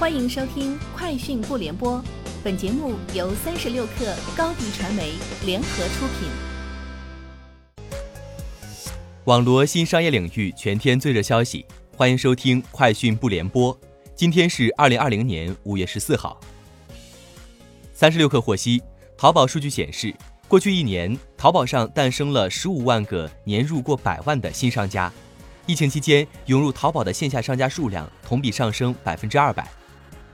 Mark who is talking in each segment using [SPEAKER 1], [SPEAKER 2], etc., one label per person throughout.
[SPEAKER 1] 欢迎收听《快讯不联播》，本节目由三十六克高低传媒联合出品。
[SPEAKER 2] 网罗新商业领域全天最热消息，欢迎收听《快讯不联播》。今天是二零二零年五月十四号。三十六氪获悉，淘宝数据显示，过去一年，淘宝上诞生了十五万个年入过百万的新商家。疫情期间，涌入淘宝的线下商家数量同比上升百分之二百。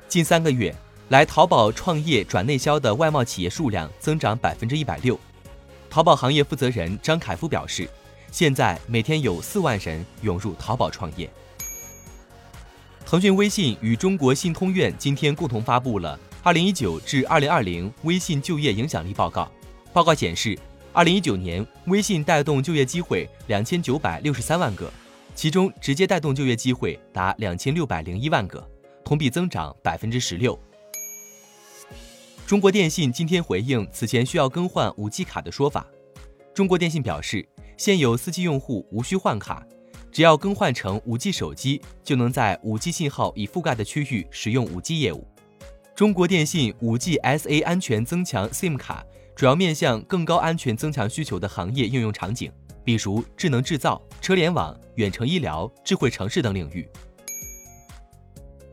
[SPEAKER 2] 近三个月来，淘宝创业转内销的外贸企业数量增长百分之一百六。淘宝行业负责人张凯夫表示，现在每天有四万人涌入淘宝创业。腾讯微信与中国信通院今天共同发布了《二零一九至二零二零微信就业影响力报告》。报告显示，二零一九年微信带动就业机会两千九百六十三万个，其中直接带动就业机会达两千六百零一万个。同比增长百分之十六。中国电信今天回应此前需要更换五 G 卡的说法。中国电信表示，现有四 G 用户无需换卡，只要更换成五 G 手机，就能在五 G 信号已覆盖的区域使用五 G 业务。中国电信五 G SA 安全增强 SIM 卡主要面向更高安全增强需求的行业应用场景，比如智能制造、车联网、远程医疗、智慧城市等领域。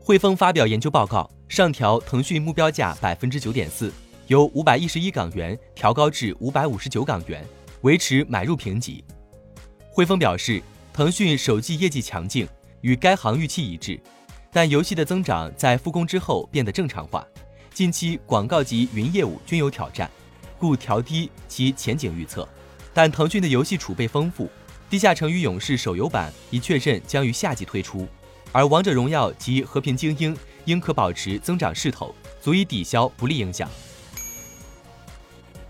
[SPEAKER 2] 汇丰发表研究报告，上调腾讯目标价百分之九点四，由五百一十一港元调高至五百五十九港元，维持买入评级。汇丰表示，腾讯首季业绩强劲，与该行预期一致，但游戏的增长在复工之后变得正常化，近期广告及云业务均有挑战，故调低其前景预测。但腾讯的游戏储备丰富，《地下城与勇士》手游版已确认将于夏季推出。而王者荣耀及和平精英应可保持增长势头，足以抵消不利影响。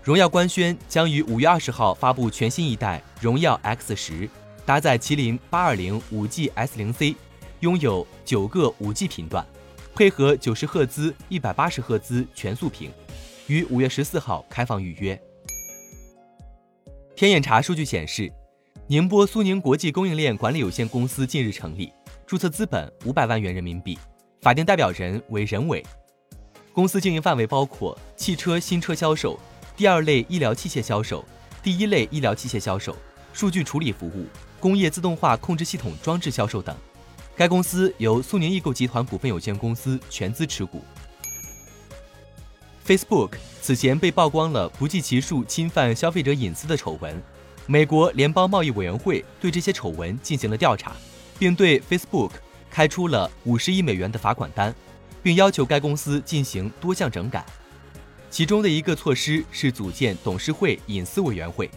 [SPEAKER 2] 荣耀官宣将于五月二十号发布全新一代荣耀 X 十，搭载麒麟八二零五 G S 零 C，拥有九个五 G 频段，配合九十赫兹、一百八十赫兹全速屏，于五月十四号开放预约。天眼查数据显示，宁波苏宁国际供应链管理有限公司近日成立。注册资本五百万元人民币，法定代表人为任伟。公司经营范围包括汽车新车销售、第二类医疗器械销售、第一类医疗器械销售、数据处理服务、工业自动化控制系统装置销售等。该公司由苏宁易购集团股份有限公司全资持股。Facebook 此前被曝光了不计其数侵犯消费者隐私的丑闻，美国联邦贸易委员会对这些丑闻进行了调查。并对 Facebook 开出了五十亿美元的罚款单，并要求该公司进行多项整改。其中的一个措施是组建董事会隐私委员会。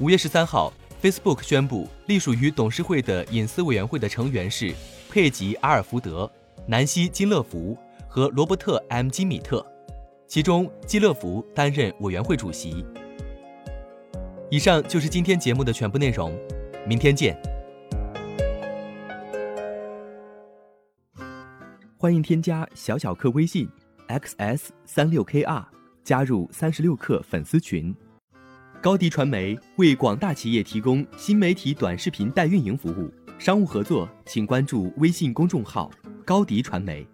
[SPEAKER 2] 五月十三号，Facebook 宣布，隶属于董事会的隐私委员会的成员是佩吉·阿尔福德、南希·金勒福和罗伯特 ·M· 金米特，其中基勒福担任委员会主席。以上就是今天节目的全部内容，明天见。欢迎添加小小客微信，xs 三六 kr，加入三十六氪粉丝群。高迪传媒为广大企业提供新媒体短视频代运营服务，商务合作请关注微信公众号高迪传媒。